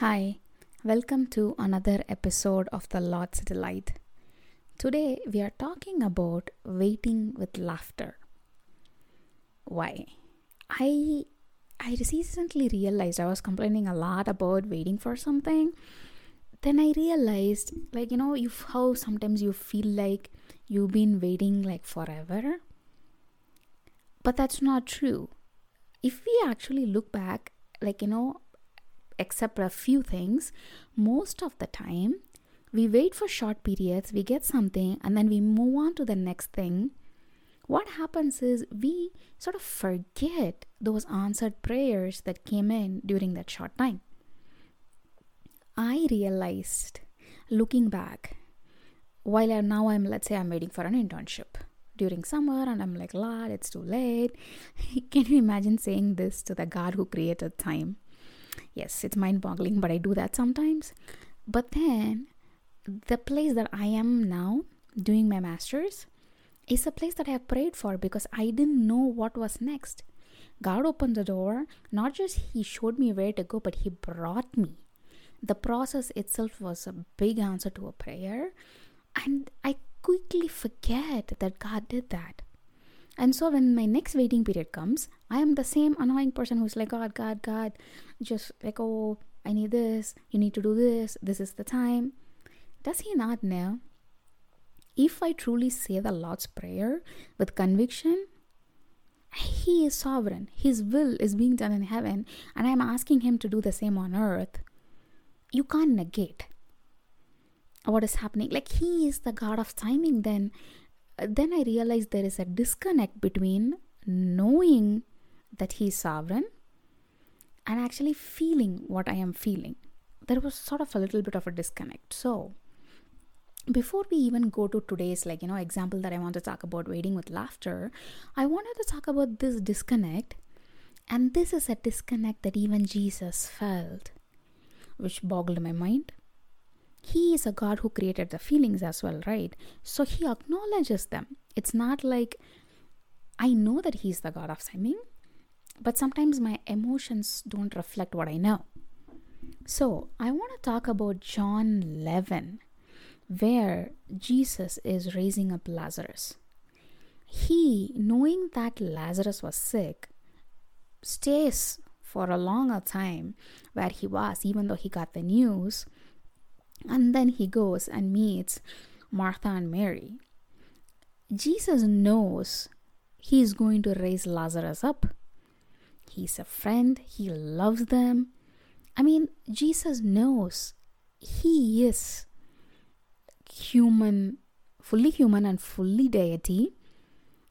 Hi, welcome to another episode of the Lord's Delight. Today we are talking about waiting with laughter. Why? I I recently realized I was complaining a lot about waiting for something. Then I realized like you know you how sometimes you feel like you've been waiting like forever. But that's not true. If we actually look back like you know except for a few things, most of the time we wait for short periods, we get something, and then we move on to the next thing. What happens is we sort of forget those answered prayers that came in during that short time. I realized looking back, while I, now I'm, let's say, I'm waiting for an internship during summer and I'm like, Lord, it's too late. Can you imagine saying this to the God who created time? Yes, it's mind boggling, but I do that sometimes. But then, the place that I am now doing my master's is a place that I have prayed for because I didn't know what was next. God opened the door, not just He showed me where to go, but He brought me. The process itself was a big answer to a prayer, and I quickly forget that God did that. And so when my next waiting period comes, I am the same annoying person who's like, God, God, God, just like, oh, I need this, you need to do this, this is the time. Does he not know? If I truly say the Lord's Prayer with conviction, he is sovereign. His will is being done in heaven, and I'm asking him to do the same on earth. You can't negate what is happening. Like he is the God of timing, then then I realized there is a disconnect between knowing that He's sovereign and actually feeling what I am feeling. There was sort of a little bit of a disconnect. So, before we even go to today's like you know example that i want to talk about waiting with laughter i wanted to talk about this disconnect and this is a disconnect that even jesus felt which boggled my mind he is a God who created the feelings as well, right? So he acknowledges them. It's not like I know that he's the God of timing, but sometimes my emotions don't reflect what I know. So I want to talk about John 11, where Jesus is raising up Lazarus. He, knowing that Lazarus was sick, stays for a longer time where he was, even though he got the news and then he goes and meets Martha and Mary. Jesus knows he's going to raise Lazarus up. He's a friend, he loves them. I mean, Jesus knows he is human, fully human and fully deity.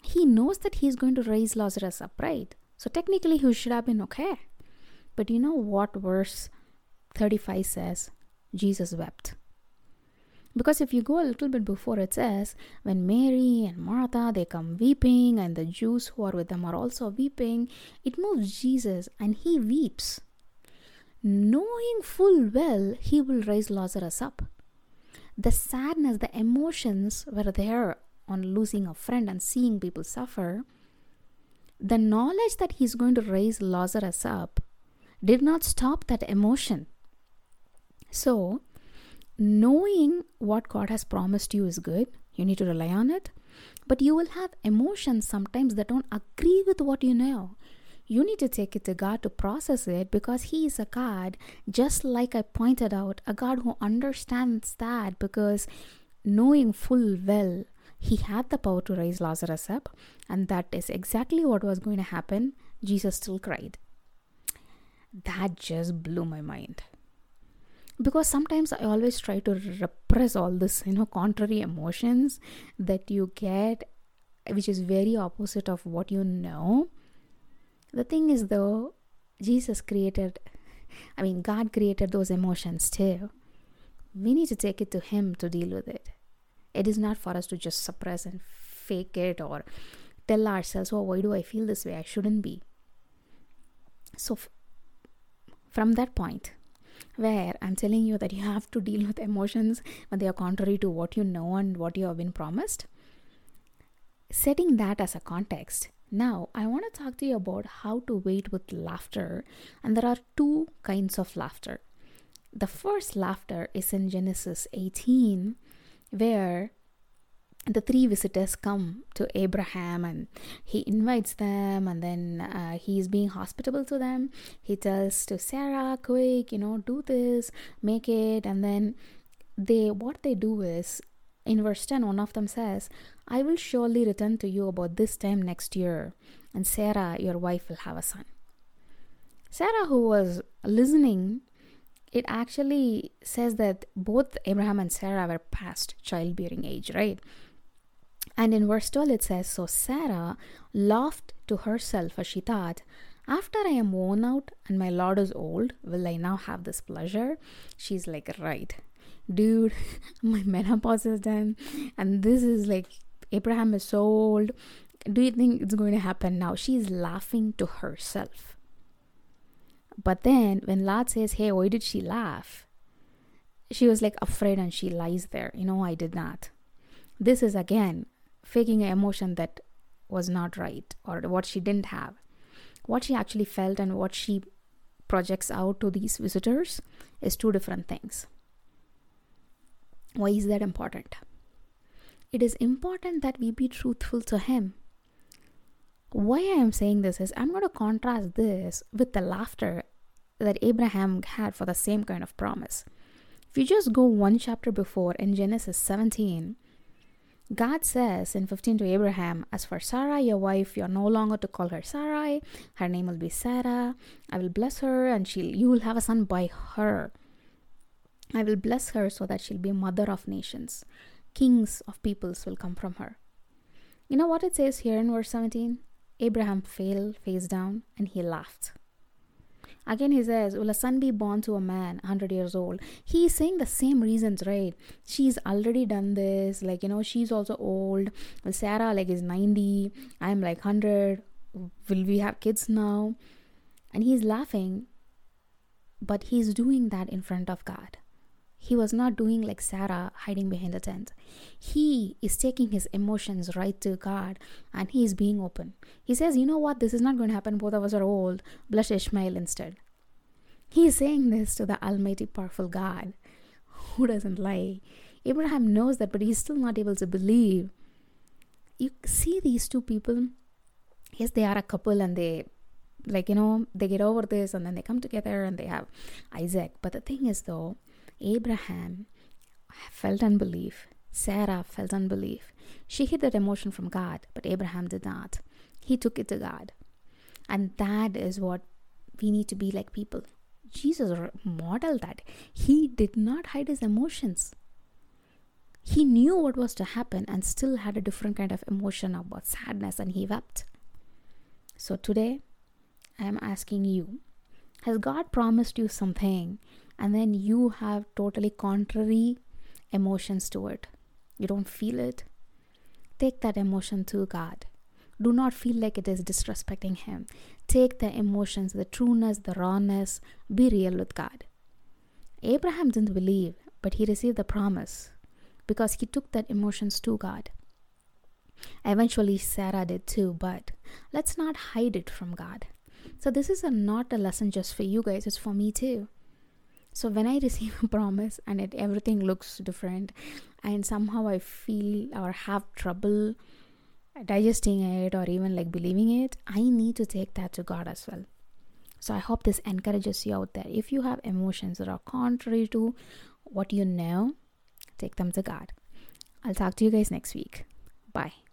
He knows that he's going to raise Lazarus up, right? So technically, he should have been okay. But you know what verse 35 says? Jesus wept. Because if you go a little bit before, it says, when Mary and Martha they come weeping, and the Jews who are with them are also weeping, it moves Jesus and he weeps, knowing full well he will raise Lazarus up. The sadness, the emotions were there on losing a friend and seeing people suffer. The knowledge that he's going to raise Lazarus up did not stop that emotion. So, knowing what God has promised you is good, you need to rely on it, but you will have emotions sometimes that don't agree with what you know. You need to take it to God to process it because He is a God, just like I pointed out, a God who understands that because knowing full well He had the power to raise Lazarus up, and that is exactly what was going to happen. Jesus still cried. That just blew my mind because sometimes i always try to repress all this you know contrary emotions that you get which is very opposite of what you know. The thing is though jesus created i mean god created those emotions too. We need to take it to him to deal with it. It is not for us to just suppress and fake it or tell ourselves oh why do i feel this way? I shouldn't be. So f- from that point where I'm telling you that you have to deal with emotions when they are contrary to what you know and what you have been promised. Setting that as a context, now I want to talk to you about how to wait with laughter. And there are two kinds of laughter the first laughter is in Genesis 18, where the three visitors come to Abraham and he invites them, and then uh, he's being hospitable to them. He tells to Sarah, quick, you know, do this, make it, and then they what they do is in verse 10 one of them says i will surely return to you about this time next year and sarah your wife will have a son. Sarah who was listening it actually says that both abraham and sarah were past childbearing age right and in verse 12 it says so sarah laughed to herself as she thought after I am worn out and my Lord is old, will I now have this pleasure? She's like, right dude, my menopause is done, and this is like Abraham is so old. Do you think it's going to happen now? She's laughing to herself. But then when Lord says, Hey, why did she laugh? She was like afraid and she lies there. You know, I did not. This is again faking an emotion that was not right or what she didn't have. What she actually felt and what she projects out to these visitors is two different things. Why is that important? It is important that we be truthful to Him. Why I am saying this is I'm going to contrast this with the laughter that Abraham had for the same kind of promise. If you just go one chapter before in Genesis 17, God says in 15 to Abraham, As for Sarah, your wife, you're no longer to call her Sarai. Her name will be Sarah. I will bless her, and she'll, you will have a son by her. I will bless her so that she'll be mother of nations. Kings of peoples will come from her. You know what it says here in verse 17? Abraham fell face down and he laughed. Again, he says, Will a son be born to a man 100 years old? He is saying the same reasons, right? She's already done this. Like, you know, she's also old. Sarah, like, is 90. I'm like 100. Will we have kids now? And he's laughing, but he's doing that in front of God. He was not doing like Sarah, hiding behind the tent. He is taking his emotions right to God and he is being open. He says, You know what? This is not going to happen. Both of us are old. Bless Ishmael instead. He is saying this to the Almighty, powerful God who doesn't lie. Abraham knows that, but he's still not able to believe. You see these two people. Yes, they are a couple and they like you know they get over this and then they come together and they have isaac but the thing is though Abraham felt unbelief. Sarah felt unbelief. She hid that emotion from God, but Abraham did not. He took it to God. And that is what we need to be like people. Jesus modeled that. He did not hide his emotions. He knew what was to happen and still had a different kind of emotion about sadness and he wept. So today, I am asking you Has God promised you something and then you have totally contrary emotions to it. You don't feel it. Take that emotion to God. Do not feel like it is disrespecting Him. Take the emotions, the trueness, the rawness, be real with God. Abraham didn't believe, but he received the promise because he took that emotions to God. Eventually, Sarah did too, but let's not hide it from God. So, this is a, not a lesson just for you guys, it's for me too so when i receive a promise and it everything looks different and somehow i feel or have trouble digesting it or even like believing it i need to take that to god as well. So i hope this encourages you out there. If you have emotions that are contrary to what you know take them to god. I'll talk to you guys next week. Bye